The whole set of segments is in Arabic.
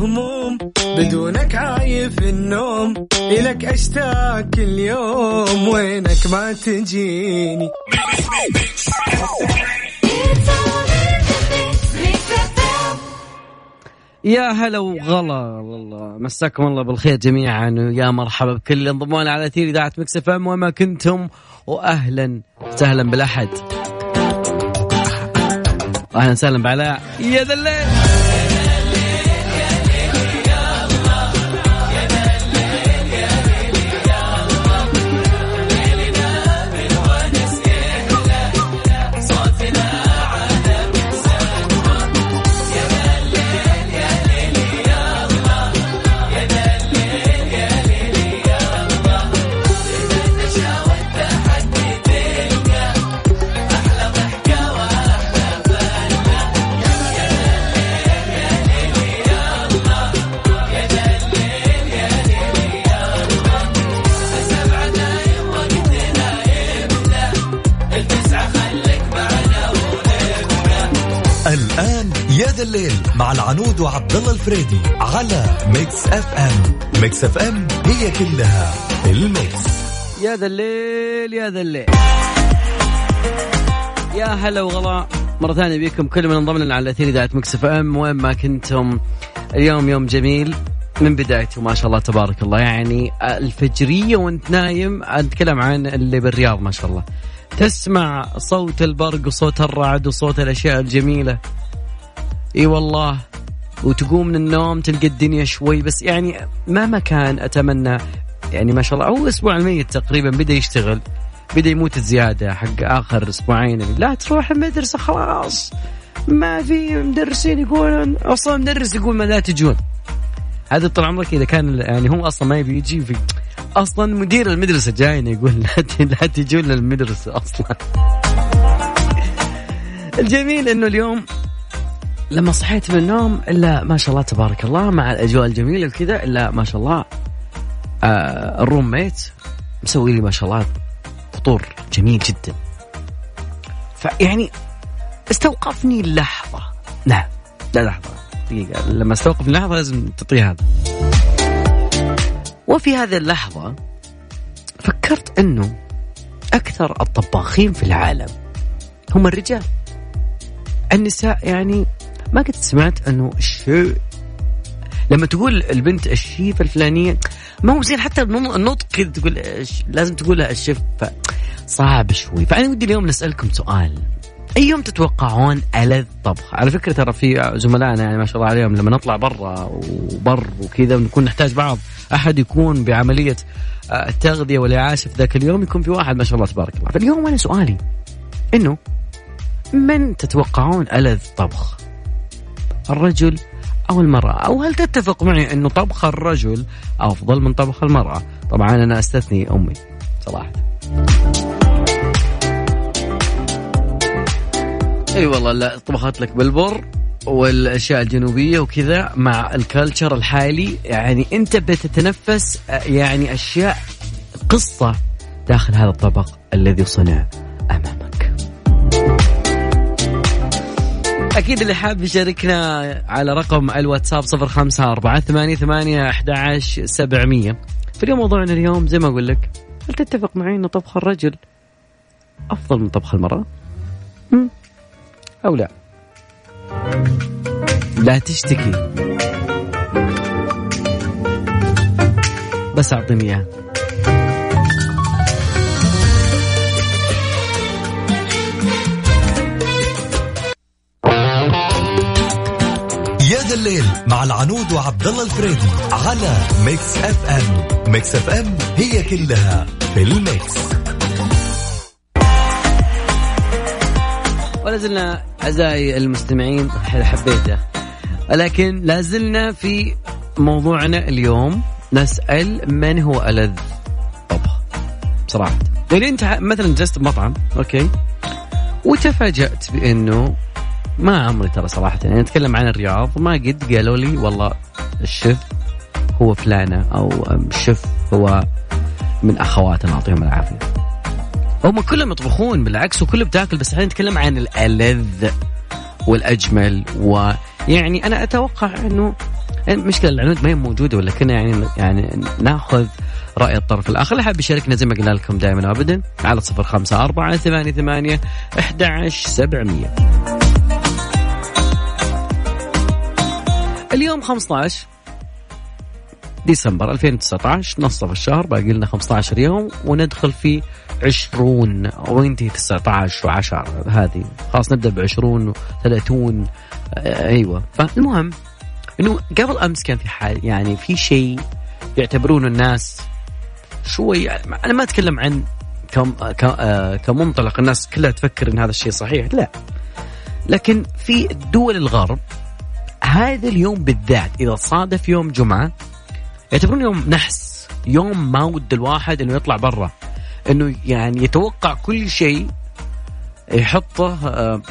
هموم بدونك عايف النوم. إلك أشتاق كل يوم وينك ما تجيني يا هلا وغلا. والله مساكم الله بالخير جميعا. ويا مرحبا بكل اللي انضموا على أثير إذاعة Mix FM. وين ما كنتم. واهلا وسهلا بالأحد. أهلا وسهلا بعلاء يا ذا الليل الليل مع العنود وعبد الله الفريدي على Mix FM Mix FM هي كلها ال mix. يا ذا الليل يا ذا الليل. يا هلا وغلا. مرة ثانية بكم كل من انضم لنا على اثير إذاعة Mix FM وين ما كنتم اليوم يوم جميل. من بدايته ما شاء الله تبارك الله. يعني الفجرية وانت نايم اتكلم عن اللي بالرياض ما شاء الله. تسمع صوت البرق وصوت الرعد وصوت الأشياء الجميلة. إي والله. وتقوم من النوم تلقى الدنيا شوي بس يعني مهما كان أتمنى يعني ما شاء الله أو أسبوع الميت تقريبا بدأ يشتغل بدأ يموت الزياده حق آخر أسبوعين. لا تروح المدرسة خلاص. ما في مدرسين يقولون أصلا مدرس يقول ما لا تجون. هذا طول عمرك إذا كان يعني هو أصلا ما يبي يجي في أصلا مدير المدرسة جاينا يقول لا تجون للمدرسة أصلا. الجميل إنه اليوم لما صحيت من النوم إلا ما شاء الله تبارك الله مع الأجواء الجميلة وكذا إلا ما شاء الله آه الروم ميت مسوي لي ما شاء الله فطور جميل جدا. فيعني استوقفني اللحظه نعم. لا لحظة. دقيقة. لما استوقف اللحظه لازم تعطيه هذا. وفي هذه اللحظة فكرت إنه أكثر الطباخين في العالم هم الرجال. النساء يعني ما قد سمعت أنه الشيء لما تقول البنت الشيفه الفلانية ما هو زين حتى النطق كذا تقول لازم تقولها الشيف صعب شوي. فأنا ودي اليوم نسألكم سؤال. أي يوم تتوقعون ألذ طبخ على فكرة ترى في زملائنا يعني ما شاء الله عليهم لما نطلع برا وبر وكذا ونكون نحتاج بعض أحد يكون بعملية آه، التغذية والاعاشه في ذاك اليوم يكون في واحد ما شاء الله تبارك الله. فاليوم أنا سؤالي إنه من تتوقعون ألذ طبخ؟ الرجل أو المرأة. أو هل تتفق معي أنه طبخ الرجل أفضل من طبخ المرأة؟ طبعا أنا أستثني أمي صراحة. أي أيوة والله لا طبخت لك بالبر والأشياء الجنوبية وكذا مع الكالتشر الحالي. يعني أنت بتتنفس يعني أشياء قصة داخل هذا الطبق الذي صنع أمامك. أكيد اللي حاب يشاركنا على رقم الواتساب صفر خمسة أربعة ثمانية ثمانية أحد سبعمية في اليوم موضوعنا اليوم زي ما أقول لك هل تتفق معي أن طبخ الرجل أفضل من طبخ المرأة؟ أو لا؟ لا تشتكي بس أعطيني إياه الليل مع العنود وعبد الله الفريدي على Mix FM. Mix FM هي كلها في ال mix. ولا زلنا أعزائي المستمعين حبيته. لكن لا زلنا في موضوعنا اليوم نسأل من هو ألذ؟ طبخ بصراحه يعني أنت مثلا جلست بمطعم okay وتفاجأت بأنه ما عمري ترى صراحة. يعني أتكلم عن الرياض ما قد قالوا لي والله الشيف هو فلانة أو الشيف هو من أخواتنا يعطيهم العافية. هم كلهم يطبخون بالعكس وكله بتاكل بس إحنا نتكلم عن الألذ والأجمل ويعني أنا أتوقع أنه المشكلة العنود ما هي موجودة ولا كنا يعني يعني نأخذ رأي الطرف الآخر. اللي حاب يشاركنا زي ما قلنا لكم دائما وابدا على صفر خمسة أربعة ثمانية ثمانية أحد سبعمية. اليوم 15 ديسمبر 2019 نصف الشهر باقي لنا 15 يوم وندخل في 20 وينتهي 19 و10 هذه. خلاص نبدأ ب 20 و30 أيوه. فالمهم إنه قبل أمس كان في حال يعني في شيء يعتبرونه الناس شوي أنا ما أتكلم عن كم آه، كمنطلق الناس كلها تفكر إن هذا الشيء صحيح لا. لكن في دول الغرب هذا اليوم بالذات إذا صادف يوم جمعة يعتبرون يوم نحس يوم ما ود الواحد إنه يطلع برا إنه يعني يتوقع كل شيء يحطه آه،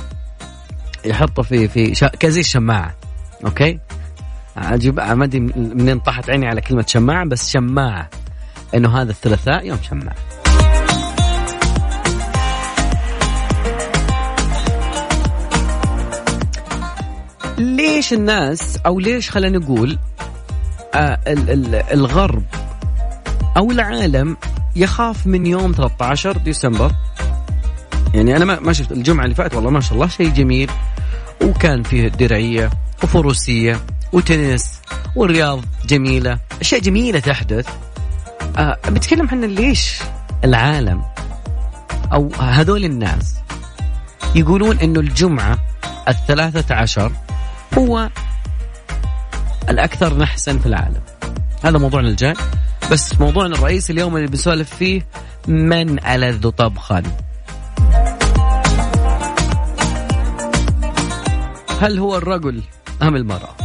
يحطه في في كزي الشماعة أوكي؟ أجيب ما أدري منين طاحت عيني على كلمة شماعة بس شماعة إنه هذا الثلاثاء يوم شماعة. ليش الناس أو ليش خلينا نقول آه الغرب أو العالم يخاف من يوم 13 ديسمبر؟ يعني أنا ما شفت الجمعة اللي فاتت والله ما شاء الله شيء جميل وكان فيه درعيه وفروسية وتنس والرياض جميلة أشياء جميلة تحدث. أه بتكلم عن ليش العالم أو هذول الناس يقولون إنه الجمعة الثلاثة عشر هو الأكثر نحسا في العالم. هذا موضوعنا الجاي. بس موضوعنا الرئيسي اليوم اللي بنسولف فيه من ألذ طبخا هل هو الرجل أم المرأة؟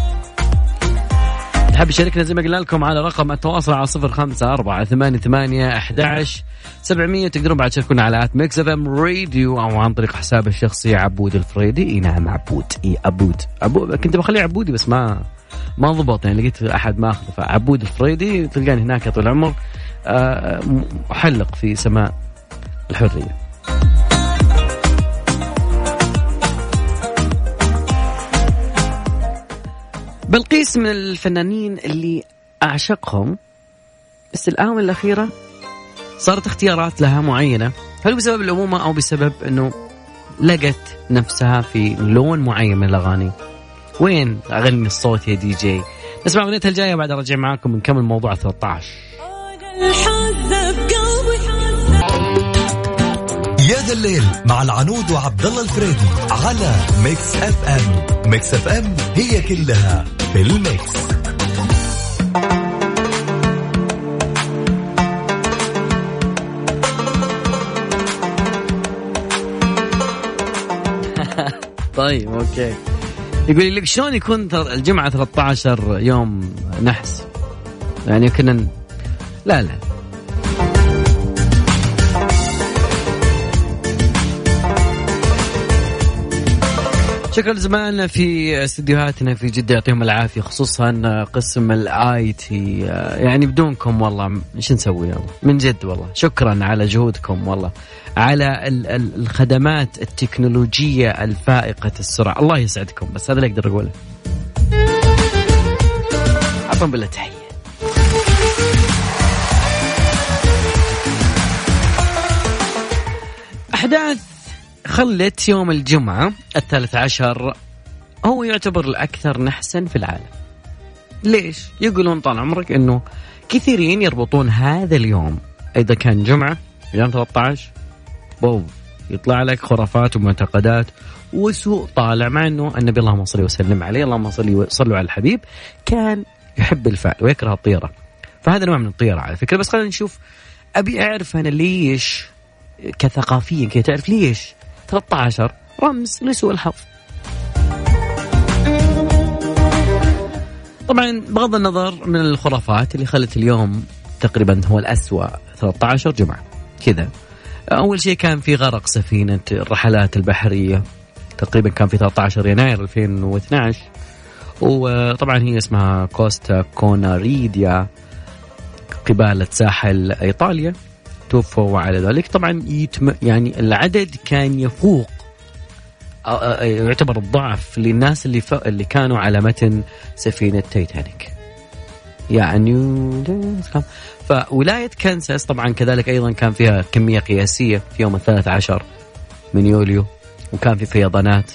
تحب تشاركنا زي ما قلنا لكم على رقم التواصل على صفر خمسة أربعة ثمانية ثمانية أحداش سبعمية. تقدرون بعد تشاركونا على at Mix FM Radio أو عن طريق حساب الشخصي عبود الفريدي. إي نعم عبود. إي عبود. عبود كنت بخليه عبودي بس ما ما ضبط. يعني لقيت أحد ماخذه فعبود الفريدي تلقاني هناك طول العمر. آه، محلق في سماء الحرية. بلقيس من الفنانين اللي أعشقهم. بس الآونة الأخيرة صارت اختيارات لها معينة. هل بسبب الأمومة أو بسبب إنه لقت نفسها في لون معين من الأغاني؟ وين اغني الصوت يا دي جي؟ نسمع أغنيتها الجاية بعد أرجع معاكم نكمل موضوع 13 يا ذا الليل مع العنود وعبد الله الفريدي على Mix FM. Mix FM هي كلها في ال mix. طيب okay. يقول لك شلون يكون الجمعة 13 يوم نحس؟ يعني كنا لا لا. شكرا لزماننا في استديوهاتنا في جدة يعطيهم العافية خصوصا قسم ال IT. يعني بدونكم والله إيش نسوي والله من جد والله. شكرا على جهودكم والله. على الخدمات التكنولوجية الفائقة السرعة. الله يسعدكم بس هذا اللي أقدر أقوله. أعطهم بالله تحية. أحداث خلت يوم الجمعة الثالث عشر هو يعتبر الأكثر نحسا في العالم. ليش؟ يقولون طال عمرك أنه كثيرين يربطون هذا اليوم. إذا كان جمعة يوم 13 بوم يطلع لك خرافات ومعتقدات وسوء طالع مع إنه النبي اللهم صل وسلم عليه اللهم صل وصلوا على الحبيب كان يحب الفعل ويكره الطيرة. فهذا نوع من الطيرة على فكرة. بس خلينا نشوف أبي أعرف أنا ليش كثقافيا كي تعرف ليش 13 رمز لسوء الحظ. طبعا بغض النظر من الخرافات اللي خلت اليوم تقريبا هو الأسوأ 13 جمعة. كذا. أول شيء كان في غرق سفينة الرحلات البحرية. تقريبا كان في 13 يناير 2012 وطبعا هي اسمها كوستا كوناريديا قبالة ساحل إيطاليا. توفوا على ذلك. طبعا يتم يعني العدد كان يفوق آه، آه، يعتبر الضعف للناس اللي ف... اللي كانوا على متن سفينة تايتانيك. يعني فولاية كنساس طبعا كذلك أيضا كان فيها كمية قياسية في يوم الثالث عشر من يوليو وكان في فيضانات.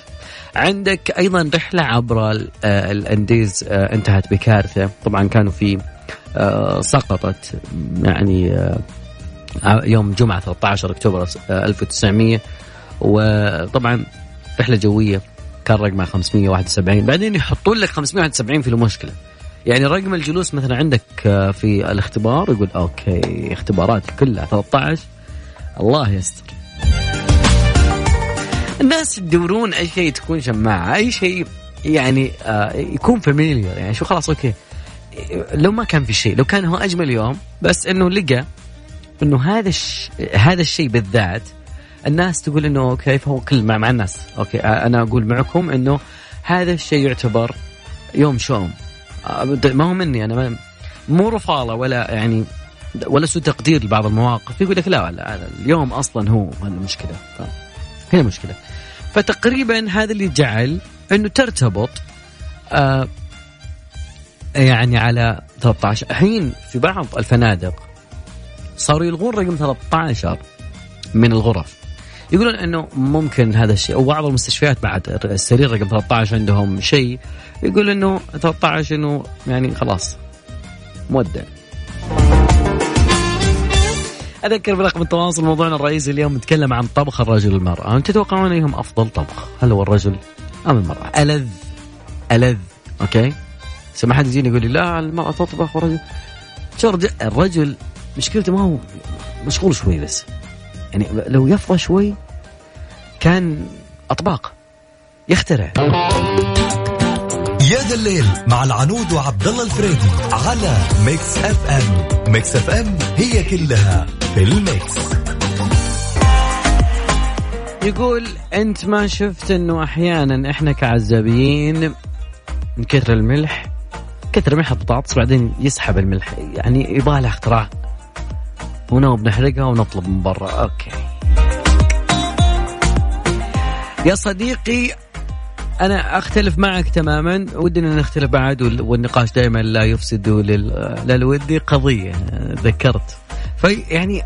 عندك أيضا رحلة عبر الأنديز انتهت بكارثة. طبعا كانوا في سقطت يعني يوم جمعة 13 أكتوبر 1900 وطبعا رحلة جوية كان رقمها 571 بعدين يحطون لك 571 في المشكلة. يعني رقم الجلوس مثلا عندك في الاختبار يقول أوكي اختبارات كلها 13 الله يستر. الناس يدورون أي شيء تكون شماعة أي شيء يعني آه يكون familiar يعني شو خلاص okay. لو ما كان في شيء لو كان هو أجمل يوم بس إنه لقى إنه هذا الش... هذا الشيء بالذات الناس تقول إنه okay فهو كل مع, مع الناس. okay أنا أقول معكم إنه هذا الشيء يعتبر يوم شوم. ما هو مني أنا مو رفاله ولا يعني ولا سوء تقدير لبعض المواقف. يقول لك لا لا اليوم أصلا هو المشكلة. هنا المشكلة فتقريبا هذا اللي جعل إنه ترتبط آه يعني على 13 الحين في بعض الفنادق صاروا يلغون رقم 13 من الغرف يقولون إنه ممكن هذا الشيء وبعض المستشفيات بعد السرير رقم 13 عندهم شيء يقول إنه 13 إنه يعني خلاص مودع أذكر برقم التواصل موضوعنا الرئيسي اليوم نتكلم عن طبخ الرجل والمراه، تتوقعون ايهم أفضل طبخ؟ هل هو الرجل أم المرأة؟ ألذ ألذ okay؟ سمع حد يجيني يقول لي لا المرأة تطبخ والرجل الرجل مشكلته ما هو مشغول شوي بس. يعني لو يفضى شوي كان أطباق يخترع. يا ذا الليل مع العنود وعبد الله الفريدي على Mix FM. Mix FM هي كلها في ال mix. يقول أنت ما شفت إنه أحيانا إحنا كعزابيين من كثر الملح؟ كثر ملح البطاطس بعدين يسحب الملح. يعني يبغى له اختراع. ونوب نحرقها ونطلب من برا. okay. يا صديقي أنا أختلف معك تماما. ودنا نختلف بعد والنقاش دائما لا يفسد للود قضية ذكرت. في يعني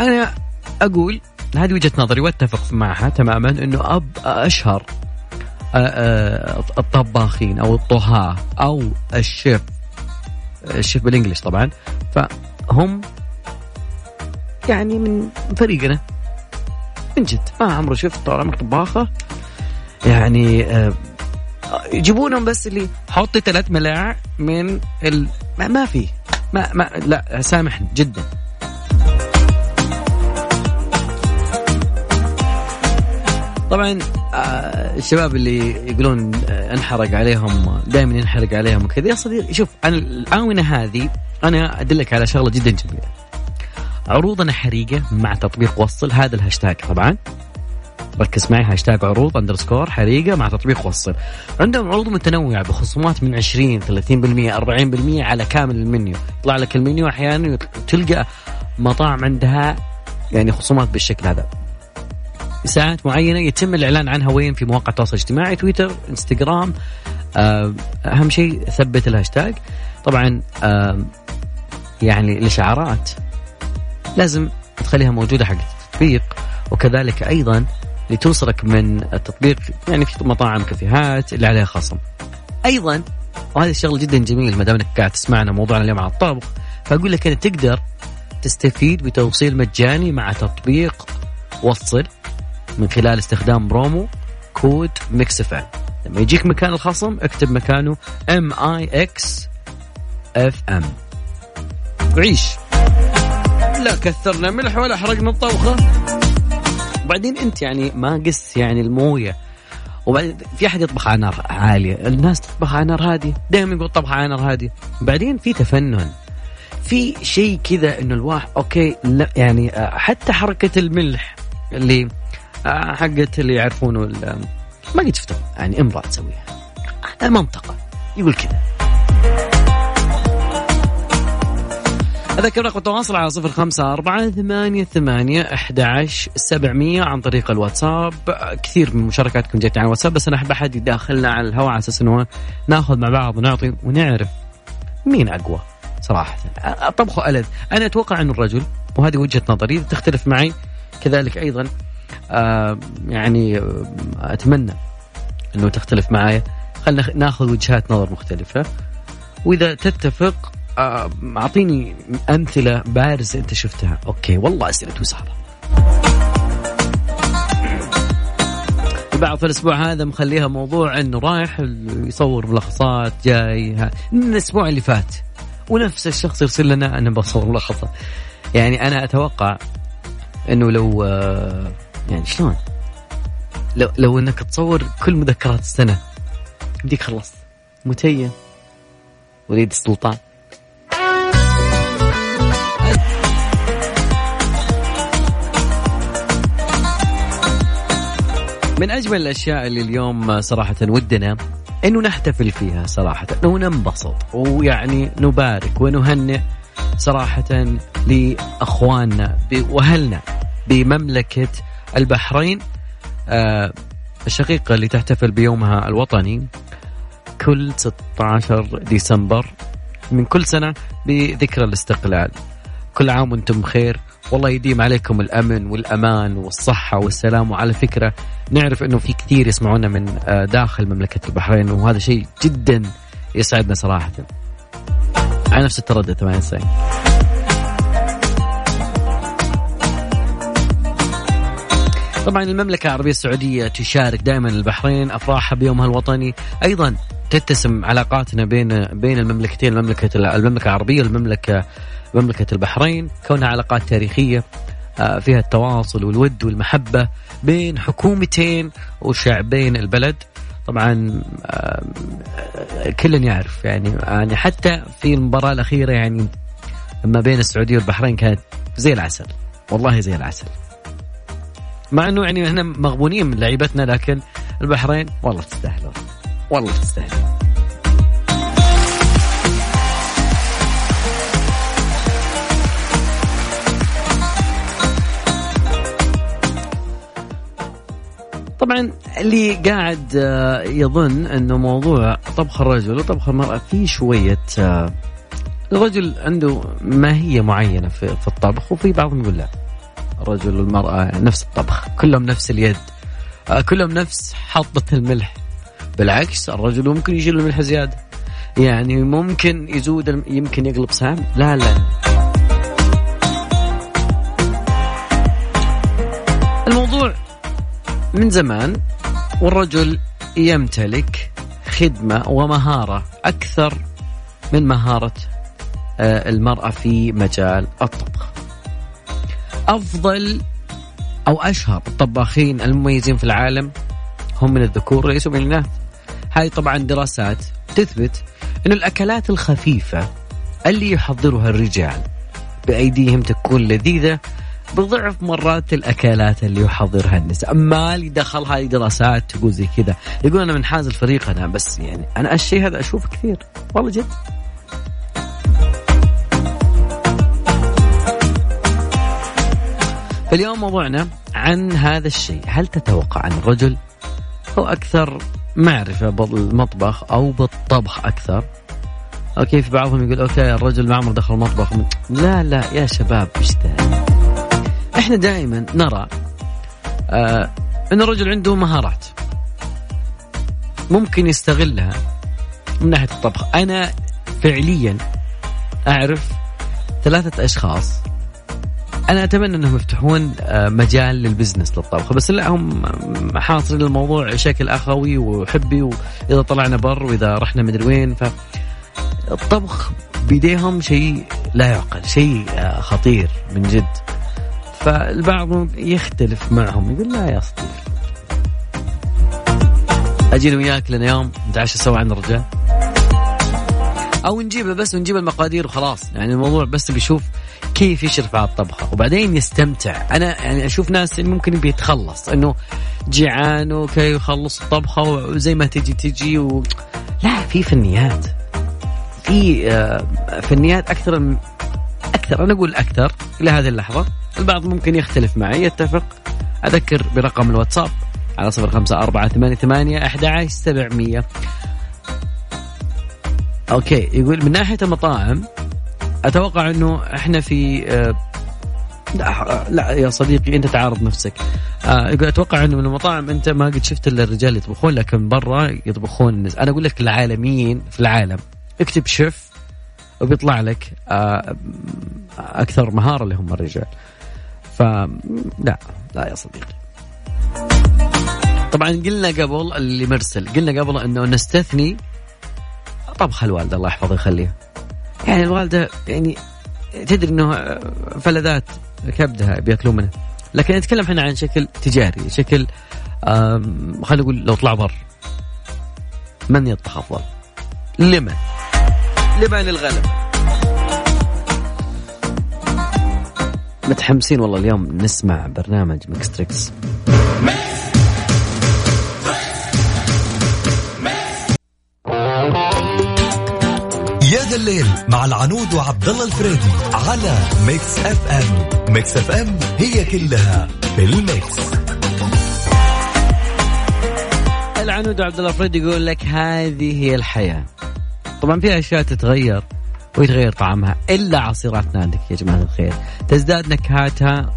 أنا أقول هذه وجهة نظري وأتفق معها تماما إنه اب أشهر الطباخين أو الطهاة أو الشيف الشيف بالانجلش طبعا فهم يعني من فريقنا. من جد. ما عمره شفت طال عمرك طباخة. يعني آه يجيبونهم بس اللي حطي ثلاث ملاعق من ال... ما, ما في. ما, ما لا سامحني جدا. طبعا آه الشباب اللي يقولون آه انحرق عليهم دائما ينحرق عليهم وكذا. يا صديقي شوف أنا الآونة هذه أنا أدلك على شغلة جدا جميلة. عروضنا حريقة مع تطبيق وصل هذا الهاشتاج طبعا. ركز معي هاشتاج عروض underscore حريقة مع تطبيق وصل. عندهم عروض متنوعة بخصومات من 20 30% 40% على كامل المنيو. يطلع لك المنيو أحيانا تلقى مطاعم عندها يعني خصومات بالشكل هذا. ساعات معينة يتم الإعلان عنها وين؟ في مواقع التواصل الاجتماعي تويتر إنستغرام آه، أهم شيء ثبت الهاشتاج. طبعا آه، يعني الاشعارات لازم تخليها موجودة حق التطبيق وكذلك أيضا لتوصلك من التطبيق يعني في مطاعم كافيهات اللي عليها خصم. أيضا وهذا الشغل جدا جميل ما دام إنك قاعد تسمعنا موضوعنا اليوم عن الطبخ فأقول لك إنك تقدر تستفيد بتوصيل مجاني مع تطبيق وصل من خلال استخدام promo code Mix FM. لما يجيك مكان الخصم اكتب مكانه M I X F M وعيش لا كثرنا ملح ولا حرقنا الطبخة. وبعدين أنت يعني ما قس يعني الموية. وبعدين في أحد يطبخ على نار عالية. الناس تطبخ على نار هادية. دائما يقول طبخ على نار هادية. بعدين في تفنن. في شيء كذا إنه الواحد okay لا يعني حتى حركة الملح اللي حقت اللي يعرفونه ما قد شفتها يعني امرأة تسويها. المنطقة يقول كذا. أذكر رقم التواصل على صفر خمسة أربعة ثمانية ثمانية أحد سبعمية عن طريق الواتساب. كثير من مشاركاتكم جت على الواتساب بس أنا أحب أحد يداخلنا على الهواء على أساس أنه ناخذ مع بعض ونعطي ونعرف مين أقوى صراحة. طبخه ألذ أنا أتوقع أن الرجل وهذه وجهة نظري تختلف معي كذلك أيضا. آه يعني آه أتمنى أنه تختلف معي. خلينا ناخذ وجهات نظر مختلفة. وإذا تتفق أعطيني أمثلة بارزة أنت شفتها. أوكي والله اسئلته سهلة. البعض في الأسبوع هذا مخليها موضوع انه رايح يصور ملخصات جاي. من الأسبوع اللي فات ونفس الشخص يرسل لنا أنا بصور ملخصات يعني أنا أتوقع إنه لو آه، يعني شلون؟ لو لو إنك تصور كل مذكرات السنة. بديك خلصت متيم وليد السلطان. من أجمل الأشياء اللي اليوم صراحة ودنا إنه نحتفل فيها صراحة وننبسط ويعني نبارك ونهنئ صراحة لأخواننا وأهلنا بمملكة البحرين آه الشقيقة اللي تحتفل بيومها الوطني كل 16 ديسمبر من كل سنة بذكرى الاستقلال. كل عام وأنتم بخير. والله يديم عليكم الأمن والأمان والصحة والسلام. وعلى فكرة نعرف إنه في كثير يسمعونا من آه، داخل مملكة البحرين وهذا شيء جدا يسعدنا صراحة. على نفس التردد 98 طبعا المملكة العربية السعودية تشارك دائما البحرين أفراحها بيومها الوطني. أيضا تتسم علاقاتنا بين بين المملكتين المملكة المملكة العربية والمملكة مملكة البحرين كونها علاقات تاريخية آه، فيها التواصل والود والمحبة بين حكومتين وشعبين البلد. طبعا آه، كل يعرف يعني يعني حتى في المباراة الأخيرة يعني ما بين السعودية والبحرين كانت زي العسل والله زي العسل. مع إنه يعني إحنا مغبونين من لعيبتنا لكن البحرين والله تستاهلون والله تستاهلون. طبعا اللي قاعد آه، يظن إنه موضوع طبخ الرجل وطبخ المرأة فيه شوية آه، الرجل عنده ماهية معينة في, في الطبخ وفي بعضهم يقول لا الرجل والمرأة نفس الطبخ كلهم نفس اليد آه، كلهم نفس حطة الملح بالعكس الرجل ممكن يشيل الملح زيادة يعني ممكن يزود يمكن يقلب سام لا لا. من زمان والرجل يمتلك خدمة ومهارة أكثر من مهارة آه، المرأة في مجال الطبخ. أفضل أو أشهر الطباخين المميزين في العالم هم من الذكور وليسوا من الإناث. هذه طبعا دراسات تثبت أن الأكلات الخفيفة اللي يحضرها الرجال بأيديهم تكون لذيذة بضعف مرات الأكلات اللي يحضرها النساء. ما لي دخل هذه دراسات تقول زي كذا. يقول أنا من حاز الفريق أنا بس يعني أنا الشيء هذا اشوفه كثير. والله جد. فاليوم موضوعنا عن هذا الشيء. هل تتوقع أن الرجل هو أكثر معرفة بالمطبخ أو بالطبخ أكثر؟ okay في بعضهم يقول okay الرجل ما عمره دخل المطبخ. لا لا يا شباب إيش إحنا دائما نرى آه إن الرجل عنده مهارات ممكن يستغلها من ناحية الطبخ. أنا فعليا أعرف ثلاثة أشخاص أنا أتمنى إنهم يفتحون آه، مجال للبزنس للطبخ بس لا هم حاصرين الموضوع بشكل أخوي وحبي وإذا طلعنا بر وإذا رحنا مدري وين ف الطبخ بيديهم شيء لا يعقل شيء آه، خطير من جد. فالبعض يختلف معهم يقول لا يا صديقي أجي وياك لنا يوم نتعشى سوا عند الرجال. أو نجيبه بس ونجيب المقادير وخلاص. يعني الموضوع بس بيشوف كيف يشرف على الطبخه وبعدين يستمتع. أنا يعني أشوف ناس ممكن بيتخلص. إنه جيعان وكي يخلص الطبخة وزي ما تجي تجي و... لا في فنيات. في آه، فنيات أكثر أكثر. أنا أقول أكثر إلى هذه اللحظة. البعض ممكن يختلف معي يتفق. أذكر برقم الواتساب على صفر خمسة أربعة ثمانية ثمانية أحد سبعمية. أوكي يقول من ناحية المطاعم أتوقع أنه إحنا في آه لا, لا يا صديقي أنت تعارض نفسك. آه يقول أتوقع أنه من المطاعم أنت ما قد شفت إلا الرجال يطبخون لكن برا يطبخون الناس. أنا أقول لك العالميين في العالم اكتب شيف وبيطلع لك آه أكثر مهارة اللي هم الرجال. فلا لا يا صديقي طبعا قلنا قبل اللي مرسل قلنا قبل إنه نستثني طبخ الوالده الله يحفظها ويخليها يعني الوالدة يعني تدري إنه فلذات كبدها بيأكلون منها لكن نتكلم إحنا عن شكل تجاري شكل خلينا نقول لو طلع بر من يطبخ افضل؟ لمن؟ لمن الغلب؟ متحمسين والله اليوم نسمع برنامج Mix Tricks يا ذا الليل مع العنود وعبد الله الفريدي على Mix FM Mix FM هي كلها في الميكس. العنود وعبد الله الفريدي يقول لك هذه هي الحياة. طبعا في أشياء تتغير. ويتغير طعمها؟ إلا عصيرات نادك يا جماعة الخير. تزداد نكهاتها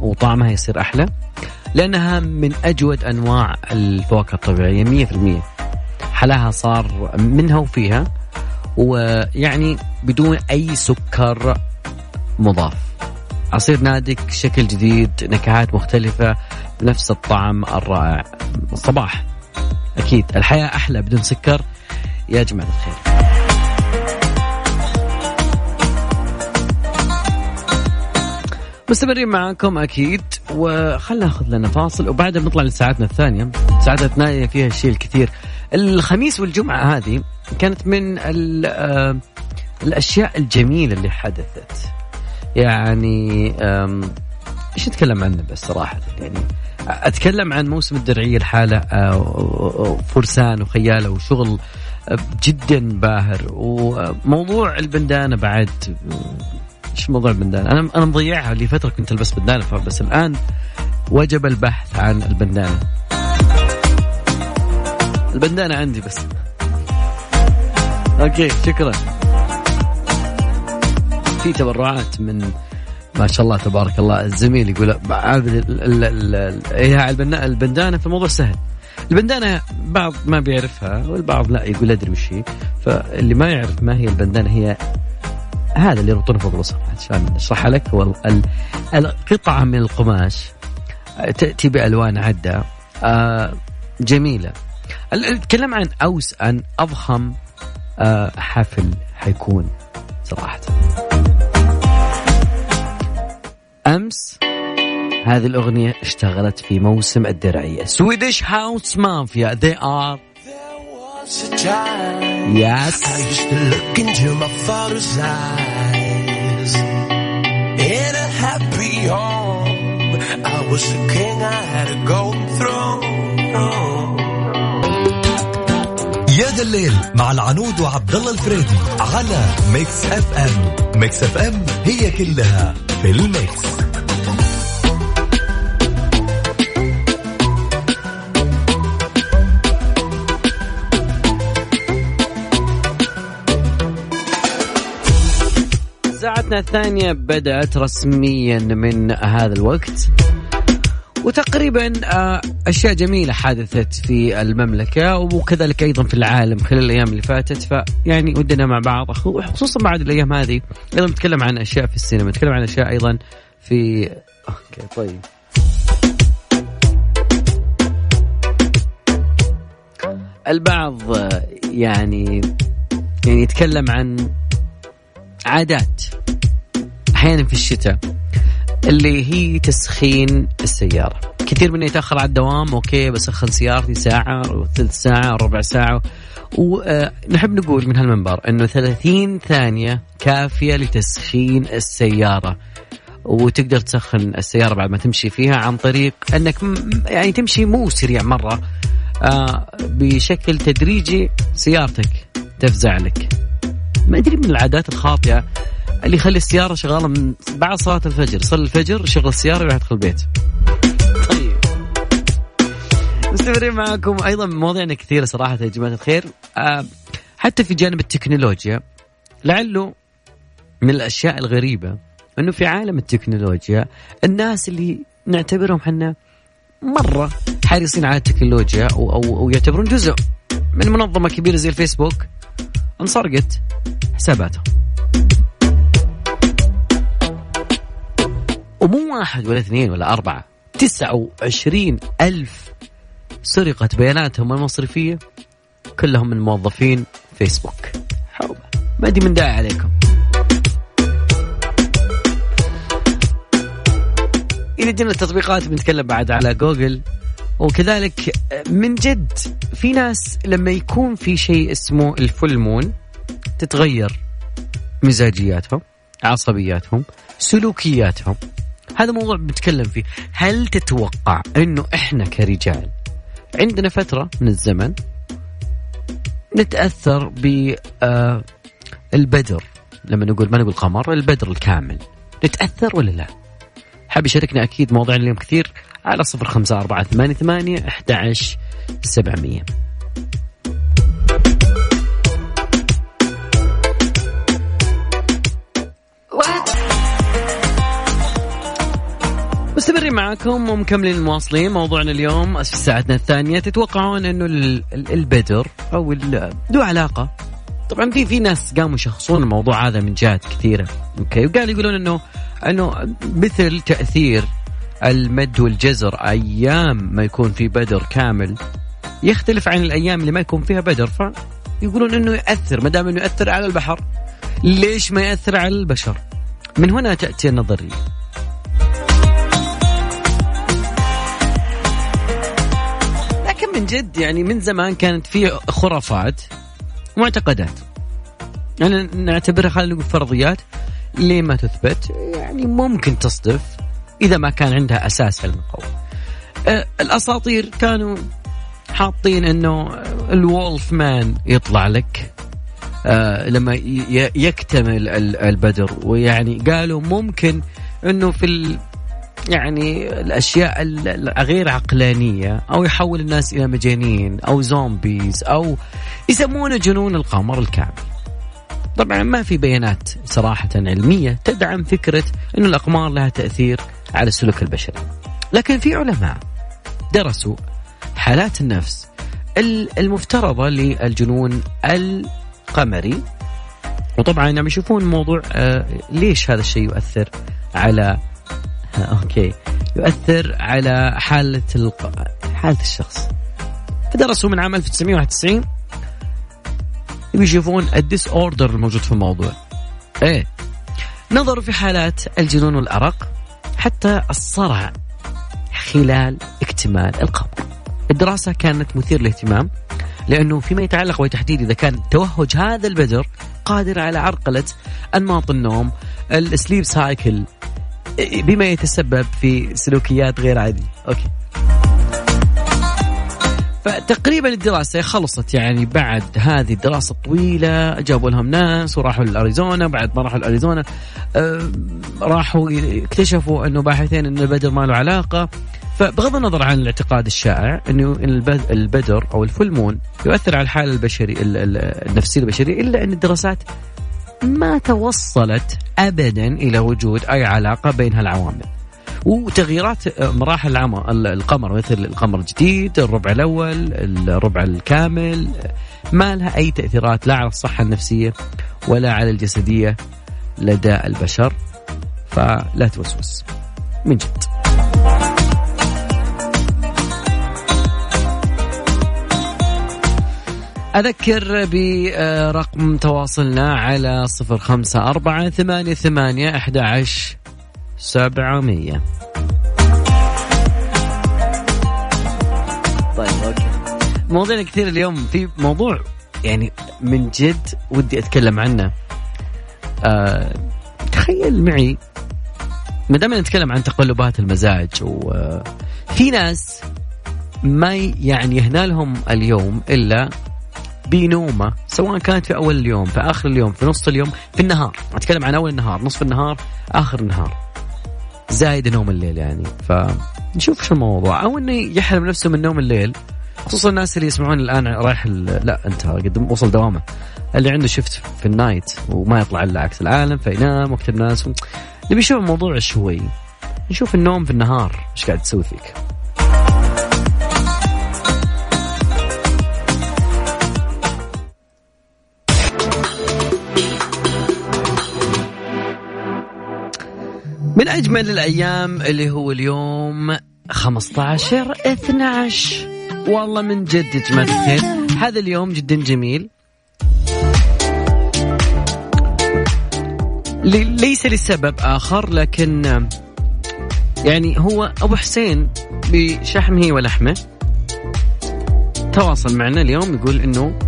وطعمها يصير أحلى لأنها من أجود أنواع الفواكه الطبيعية 100% حلاها صار منها وفيها ويعني بدون أي سكر مضاف. عصير نادك شكل جديد نكهات مختلفة بنفس الطعم الرائع. الصباح أكيد. الحياة أحلى بدون سكر. يا جماعة الخير. مستمرين معاكم أكيد وخلنا ناخذ لنا فاصل وبعدها بنطلع لساعتنا الثانية. ساعتنا الثانية فيها الشيء الكثير. الخميس والجمعة هذه كانت من آه، الأشياء الجميلة اللي حدثت. يعني إيش نتكلم عنه بس صراحة؟ يعني أتكلم عن موسم الدرعية الحالة آه، فرسان وخيالة وشغل جدا باهر وموضوع البندانة بعد إيش موضوع البندانه؟ أنا أنا مضيعها لفتره كنت ألبس بندانه بس الآن وجب البحث عن البندانه. البندانه عندي بس. أوكي شكرا. في تبرعات من ما شاء الله تبارك الله الزميل يقول إيه، البندانة في الموضوع سهل. البندانة بعض ما بيعرفها والبعض لا يقول أدري وش هي فاللي ما يعرف ما هي البندانة هي هذا اللي يربطونه فوق عشان أشرحها لك. هو القطعة من القماش تأتي بألوان عدة. آه، جميلة. نتكلم عن أوس عن أضخم آه، حفل حيكون صراحة. أمس هذه الأغنية اشتغلت في موسم الدرعية. سويدش هاوس مافيا they are Yes. I used to look into my father's eyes. In a happy home, I was the king, I had a golden throne. يا ذا الليل مع العنود وعبد الله الفريدي على Mix FM Mix FM هي كلها في ال mix ساعتنا الثانية بدأت رسميا من هذا الوقت. وتقريبا آه، أشياء جميلة حدثت في المملكة وكذلك أيضا في العالم خلال الأيام اللي فاتت. فيعني ودنا مع بعض خصوصا بعد الأيام هذه. أيضا نتكلم عن أشياء في السينما نتكلم عن أشياء أيضا في أوكي طيب. البعض آه، يعني يعني يتكلم عن عادات. أحيانا في الشتاء اللي هي تسخين السيارة. كثير منا يتأخر على الدوام أوكي بسخن سيارتي ساعة وثلث ساعة ربع ساعة. ونحب نقول من هالمنبر إنه 30 ثانية كافية لتسخين السيارة. وتقدر تسخن السيارة بعد ما تمشي فيها عن طريق إنك يعني تمشي مو سريع مرة آه بشكل تدريجي سيارتك تفزع لك. ما أدري من العادات الخاطئة اللي يخلي السيارة شغالة من بعد صلاة الفجر. يصلي الفجر يشغل السيارة ويروح يدخل البيت. طيب. مستمرين معكم. أيضا مواضيعنا كثيرة صراحة يا جماعة الخير. آه حتى في جانب التكنولوجيا لعله من الأشياء الغريبة إنه في عالم التكنولوجيا الناس اللي نعتبرهم حنا مرة حريصين على التكنولوجيا أو أو, أو يعتبرون جزء من منظمة كبيرة زي الفيسبوك انسرقت حساباتهم. ومو واحد ولا اثنين ولا أربعة تسعة وعشرين ألف سرقت بياناتهم المصرفية كلهم من موظفين فيسبوك. حوبة ما دي من داعي عليكم. إذا جينا التطبيقات بنتكلم بعد على جوجل. وكذلك من جد في ناس لما يكون في شيء اسمه الفول مون تتغير مزاجياتهم عصبياتهم سلوكياتهم. هذا موضوع بنتكلم فيه. هل تتوقع إنه إحنا كرجال عندنا فترة من الزمن نتأثر بالبدر لما نقول ما نقول قمر البدر الكامل. نتأثر ولا لا؟ حاب يشاركنا أكيد موضوعنا اليوم كثير على صفر خمسة أربعة ثمانية ثمانية أحد عشر سبعمية. مستمرين معكم ومكملين المواصلين. موضوعنا اليوم في ساعتنا الثانية. تتوقعون إنه البدر أو له علاقة. طبعا في في ناس قاموا يشخصون الموضوع هذا من جهات كثيرة. أوكي؟ وقال يقولون انه إنه مثل تأثير المد والجزر أيام ما يكون في بدر كامل يختلف عن الأيام اللي ما يكون فيها بدر. فيقولون إنه ياثر ما دام إنه ياثر على البحر ليش ما ياثر على البشر؟ من هنا تأتي النظرية. من جد يعني من زمان كانت في خرافات معتقدات. أنا نعتبرها خلينا نقول فرضيات ليه ما تثبت؟ يعني ممكن تصدف إذا ما كان عندها أساس علمي قوي. أه الأساطير كانوا حاطين إنه الولف مان يطلع لك أه لما يكتمل البدر ويعني قالوا ممكن إنه في يعني الأشياء الغير عقلانية أو يحول الناس إلى مجانين أو زومبيز أو يسمونه جنون القمر الكامل. طبعا ما في بيانات صراحة علمية تدعم فكرة إنه الأقمار لها تأثير على السلوك البشري لكن في علماء درسوا حالات النفس المفترضة للجنون القمري وطبعا عم يشوفون موضوع آه ليش هذا الشيء يؤثر على okay. يؤثر على حالة الق... حالة الشخص. فدرسوا من عام 1991 يشوفون ال disorder الموجود في الموضوع. إيه. نظروا في حالات الجنون والأرق حتى الصرع خلال اكتمال القمر الدراسة كانت مثير للاهتمام لأنه فيما يتعلق بتحديد إذا كان توهج هذا البدر قادر على عرقلة أنماط النوم ال sleep cycle بما يتسبب في سلوكيات غير عادية. okay. فتقريبا الدراسة خلصت يعني بعد هذه الدراسة الطويلة جابوا لهم ناس وراحوا لأريزونا. بعد ما راحوا لأريزونا آه راحوا اكتشفوا أنه باحثين أن البدر ما له علاقة. فبغض النظر عن الاعتقاد الشائع أنه البدر أو الفول مون يؤثر على الحالة البشري النفسية البشرية إلا أن الدراسات ما توصلت ابدا إلى وجود أي علاقة بين هالعوامل. وتغييرات مراحل القمر مثل القمر الجديد الربع الأول الربع الكامل ما لها أي تأثيرات لا على الصحة النفسية ولا على الجسدية لدى البشر. فلا توسوس. من جد. أذكر برقم تواصلنا على صفر خمسة أربعة ثمانية ثمانية أحد عشر سبعمية. طيب أوكي. مواضيعنا كثير اليوم. في موضوع يعني من جد ودي أتكلم عنه. آه تخيل معي ما دام نتكلم عن تقلبات المزاج وفي ناس ما يعني يهنا لهم اليوم إلا بنومة سواء كانت في أول اليوم في آخر اليوم في نص اليوم في النهار. أتكلم عن أول النهار نصف النهار آخر النهار. زايد نوم الليل يعني. فنشوف شو الموضوع. أو إنه يحرم نفسه من نوم الليل. خصوصا الناس اللي يسمعون الآن رايح لا أنت قد وصل دوامه. اللي عنده شفت في النايت وما يطلع إلا عكس العالم فينام وقت الناس. نبي نشوف الموضوع شوي. نشوف النوم في النهار إيش قاعد تسوي فيك. من أجمل الأيام اللي هو اليوم 15 12 والله من جد الخير. هذا اليوم جدا جميل. ليس لسبب آخر لكن يعني هو أبو حسين بشحمه ولحمه تواصل معنا اليوم يقول إنه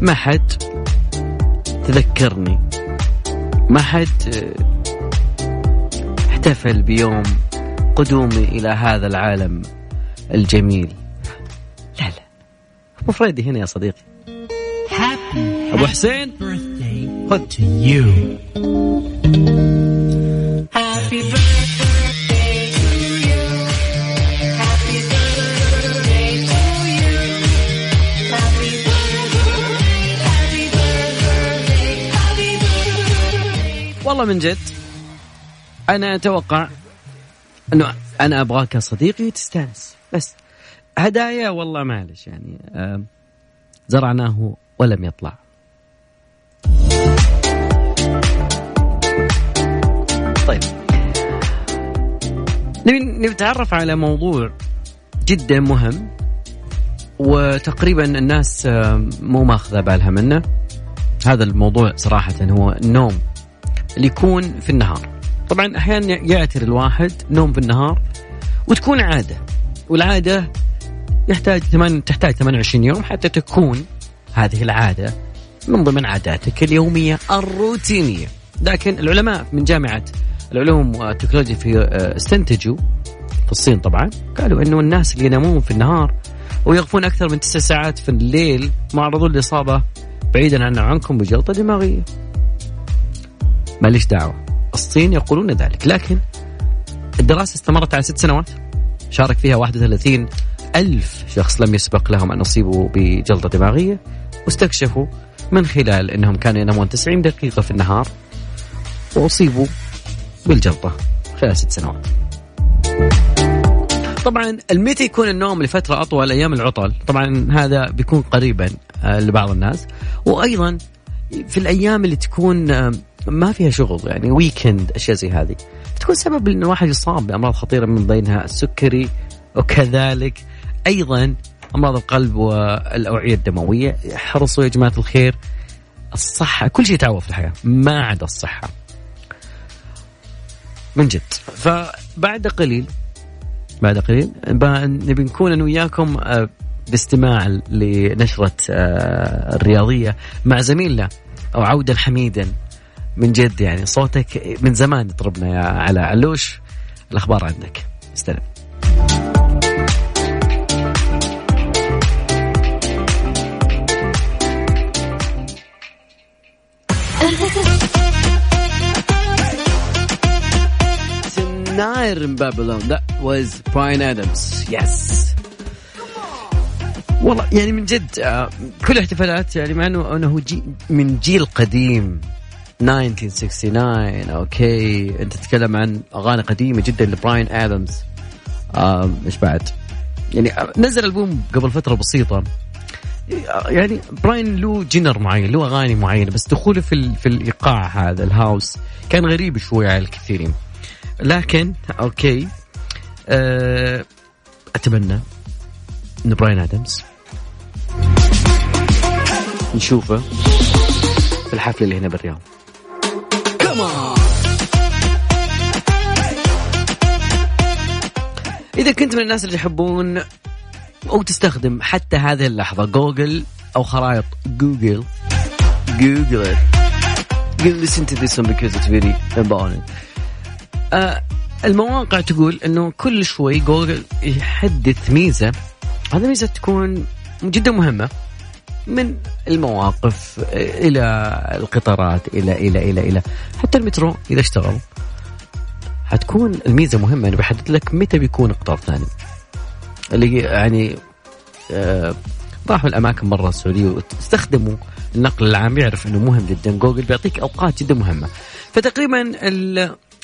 ما حد تذكرني. ما حد احتفل بيوم قدومي إلى هذا العالم الجميل. لا لا. أبو فريدي هنا يا صديقي. أبو حسين. خذ. والله من جد أنا أتوقع أنه أنا أبغاك يا صديقي تستأنس. بس هدايا والله معلش يعني زرعناه ولم يطلع. طيب. نبي نتعرف على موضوع جدا مهم وتقريبا الناس مو ماخذة بالها منه. هذا الموضوع صراحة هو النوم اللي يكون في النهار. طبعا أحيانا يعتر الواحد نوم في النهار وتكون عادة والعادة يحتاج ثمان تحتاج 28 يوم حتى تكون هذه العادة من ضمن عاداتك اليومية الروتينية لكن العلماء من جامعة العلوم والتكنولوجيا في آه، استنتجوا في الصين طبعا قالوا إنه الناس اللي ينامون في النهار ويغفون أكثر من تسع ساعات في الليل معرضون لاصابه بعيدا عن عنكم بجلطة دماغية. ماليش دعوة. الصين يقولون ذلك. لكن الدراسة استمرت على ست سنوات. شارك فيها 31 ألف شخص لم يسبق لهم أن يصيبوا بجلطة دماغية واستكشفوا من خلال أنهم كانوا ينامون 90 دقيقة في النهار وأصيبوا بالجلطة خلال ست سنوات. طبعا المتى يكون النوم لفترة أطول أيام العطل؟ طبعا هذا بيكون قريبا لبعض الناس. وأيضا في الأيام اللي تكون ما فيها شغل يعني ويكند أشياء زي هذه. تكون سبب إن الواحد يصاب بأمراض خطيرة من بينها السكري وكذلك أيضا أمراض القلب والأوعية الدموية. حرصوا يا جماعة الخير. الصحة كل شيء تعوض في الحياة ما عدا الصحة. من جد. فبعد قليل بعد قليل نبي نكون أنا وياكم آه، باستماع لنشرة آه، الرياضية مع زميلنا أو عودا حميدا. من جد يعني صوتك من زمان يطربنا يا على علوش الأخبار عندك. استلم Night in Babylon that was Adams. Yes. والله يعني من جد آه، كل احتفالات يعني مع انه إنه جي من جيل قديم. 1969 okay أنت تتكلم عن أغاني قديمة جدا لبراين آدمز. إيش بعد؟ يعني نزل ألبوم قبل فترة بسيطة. يعني براين له genre معين له أغاني معينة بس دخوله في في الإيقاع هذا ال house. كان غريب شوي على الكثيرين. لكن okay أه أتمنى إن براين آدمز نشوفه في الحفلة اللي هنا بالرياض. إذا كنت من الناس اللي يحبون أو تستخدم حتى هذه اللحظة جوجل أو خرائط جوجل. جوجل. Listen to this one because it's very important. آه المواقع تقول إنه كل شوي جوجل يحدث ميزة. هذه ميزة تكون جدا مهمة. من المواقف إلى القطارات إلى إلى إلى إلى. حتى المترو إذا اشتغل حتكون الميزة مهمة. انه بيحدد لك متى بيكون قطار ثاني. اللي يعني آه راحوا الأماكن برا السعودية واستخدموا النقل العام يعرف إنه مهم جدا. جوجل بيعطيك أوقات جدا مهمة. فتقريبا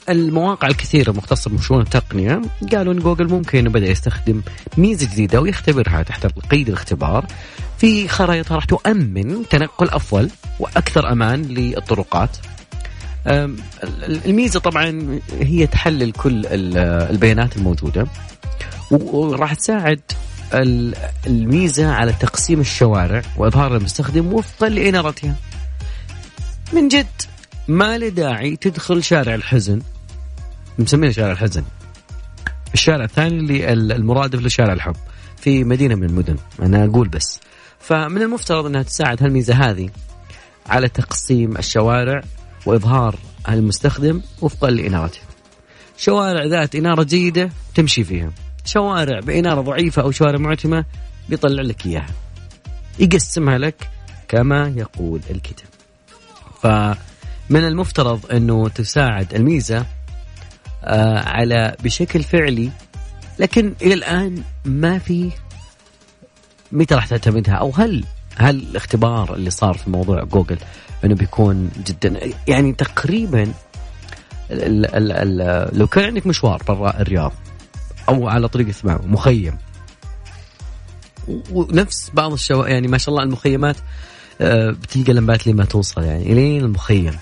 المواقع الكثيرة المختصة بشؤون التقنية قالوا إن جوجل ممكن بدأ يستخدم ميزة جديدة ويختبرها تحت قيد الاختبار. في خرائط راح تؤمن تنقل أفضل وأكثر أمان للطرقات. الميزة طبعا هي تحلل كل البيانات الموجودة وراح تساعد الميزة على تقسيم الشوارع وإظهار المستخدم وفقا لإنارتها. من جد ما له داعي تدخل شارع الحزن مسمينه شارع الحزن. الشارع الثاني اللي المرادف لشارع الحب في مدينة من المدن أنا أقول بس. فمن المفترض أنها تساعد هالميزة هذه على تقسيم الشوارع وإظهار المستخدم وفقا لإنارته شوارع ذات إنارة جيدة تمشي فيها. شوارع بإنارة ضعيفة أو شوارع معتمة بيطلع لك إياها. يقسمها لك كما يقول الكتاب. فمن المفترض أنه تساعد الميزة آه على بشكل فعلي لكن إلى الآن ما في متى راح تعتمدها أو هل هل الاختبار اللي صار في موضوع جوجل إنه بيكون جدا؟ يعني تقريبا ال ال ال لو كان عندك مشوار برا الرياض أو على طريق الثمانية مخيم. ونفس بعض الشو يعني ما شاء الله المخيمات آه، بتلقى لمبات لما توصل يعني إلين المخيم.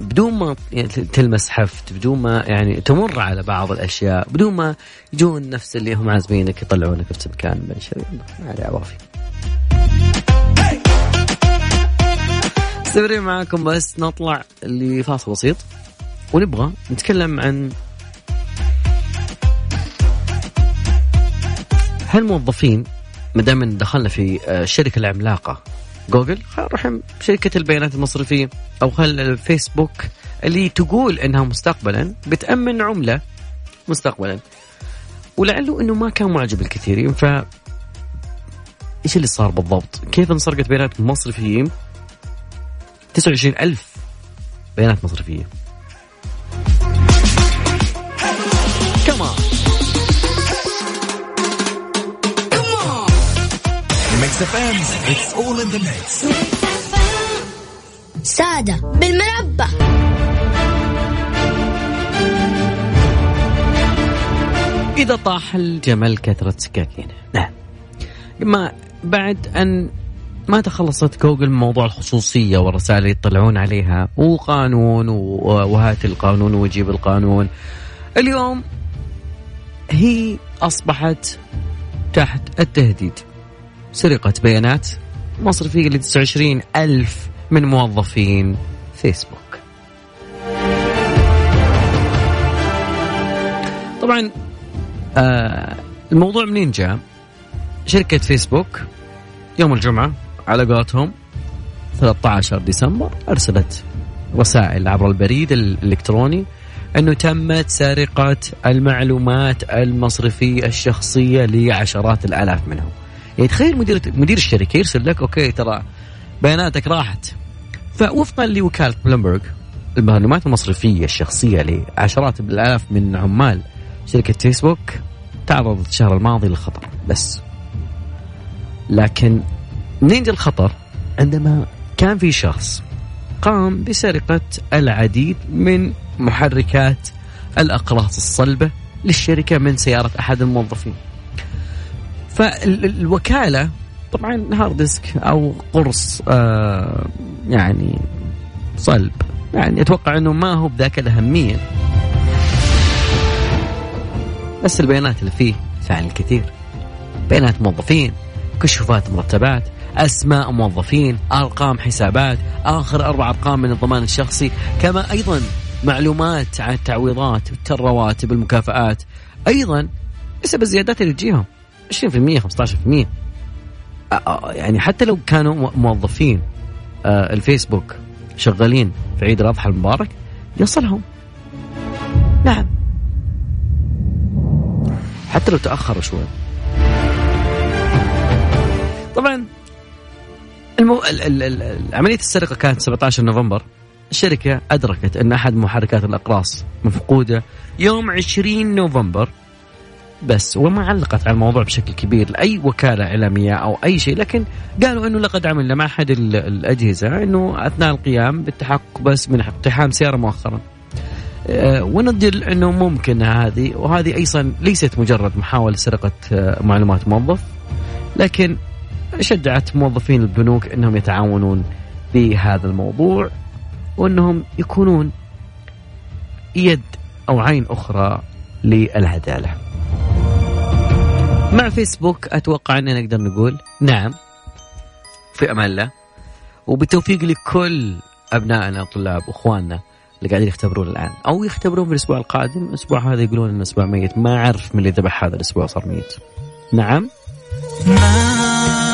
بدون ما يعني تلمس حفت بدون ما يعني تمر على بعض الأشياء بدون ما يجون نفس اللي هم عازمينك يطلعونك في مكان الشريط ما عليه عوافي. مستمرين معاكم بس نطلع لفاصل بسيط ونبغى نتكلم عن هالموظفين ما دام دخلنا في الشركة آه، العملاقة. جوجل نروح شركة البيانات المصرفية أو خل الفيسبوك اللي تقول إنها مستقبلا بتأمن عملة مستقبلا. ولعله إنه ما كان معجب الكثيرين ف إيش اللي صار بالضبط؟ كيف انسرقت بيانات المصرفيين 29 ألف بيانات مصرفية. Mix FM it's all in the mix سادة بالمربى إذا طاح الجمل كثرة سكاكينه نعم. ما بعد أن ما تخلصت جوجل من موضوع الخصوصية والرسائل اللي يطلعون عليها وقانون وهات القانون وجيب القانون. اليوم هي أصبحت تحت التهديد. سرقه بيانات مصرفية ل 29 ألف من موظفين فيسبوك طبعا آه الموضوع منين جاء شركة فيسبوك يوم الجمعة على قولتهم 13 ديسمبر أرسلت رسائل عبر البريد الإلكتروني إنه تمت سرقه المعلومات المصرفية الشخصية لعشرات الآلاف منهم. يعني تخيل مدير مدير الشركة يرسل لك okay ترى بياناتك راحت. فوفقا لوكالة بلومبرج المعلومات المصرفية الشخصية لعشرات الآلاف من عمال شركة فيسبوك تعرضت الشهر الماضي للخطر بس. لكن منين الخطر؟ عندما كان في شخص قام بسرقة العديد من محركات الأقراص الصلبة للشركة من سيارة أحد الموظفين فالوكالة طبعا hard disk أو قرص آه يعني صلب. يعني أتوقع أنه ما هو بذاك الأهمية. بس البيانات اللي فيه فعل الكثير. بيانات موظفين كشوفات مرتبات أسماء موظفين أرقام حسابات آخر أربع أرقام من الضمان الشخصي كما أيضا معلومات عن التعويضات الرواتب المكافآت. أيضا نسب الزيادات اللي تجيهم. 20% 15% يعني حتى لو كانوا موظفين الفيسبوك شغالين في عيد الأضحى المبارك يصلهم. نعم. حتى لو تأخروا شوي. طبعا المو... ال... ال... ال... عملية السرقة كانت 17 نوفمبر. الشركة أدركت أن أحد محركات الأقراص مفقودة يوم 20 نوفمبر. بس وما علقت على الموضوع بشكل كبير لأي وكالة إعلامية أو أي شيء لكن قالوا أنه لقد عملنا مع أحد ال- الأجهزة أنه أثناء القيام بالتحقق بس من اقتحام سيارة مؤخرا. آه، وندل أنه ممكن هذه وهذه أيضا ليست مجرد محاولة سرقة آه، معلومات موظف لكن شجعت موظفين البنوك أنهم يتعاونون بهذا الموضوع وأنهم يكونون يد أو عين أخرى للعدالة. مع فيسبوك أتوقع أننا نقدر نقول نعم. في أمان الله. وبالتوفيق لكل أبنائنا الطلاب واخواننا اللي قاعدين يختبرون الآن. أو يختبرون في الأسبوع القادم. الأسبوع هذا يقولون انه أسبوع ميت. ما أعرف من اللي ذبح هذا الأسبوع صار ميت. نعم؟ ما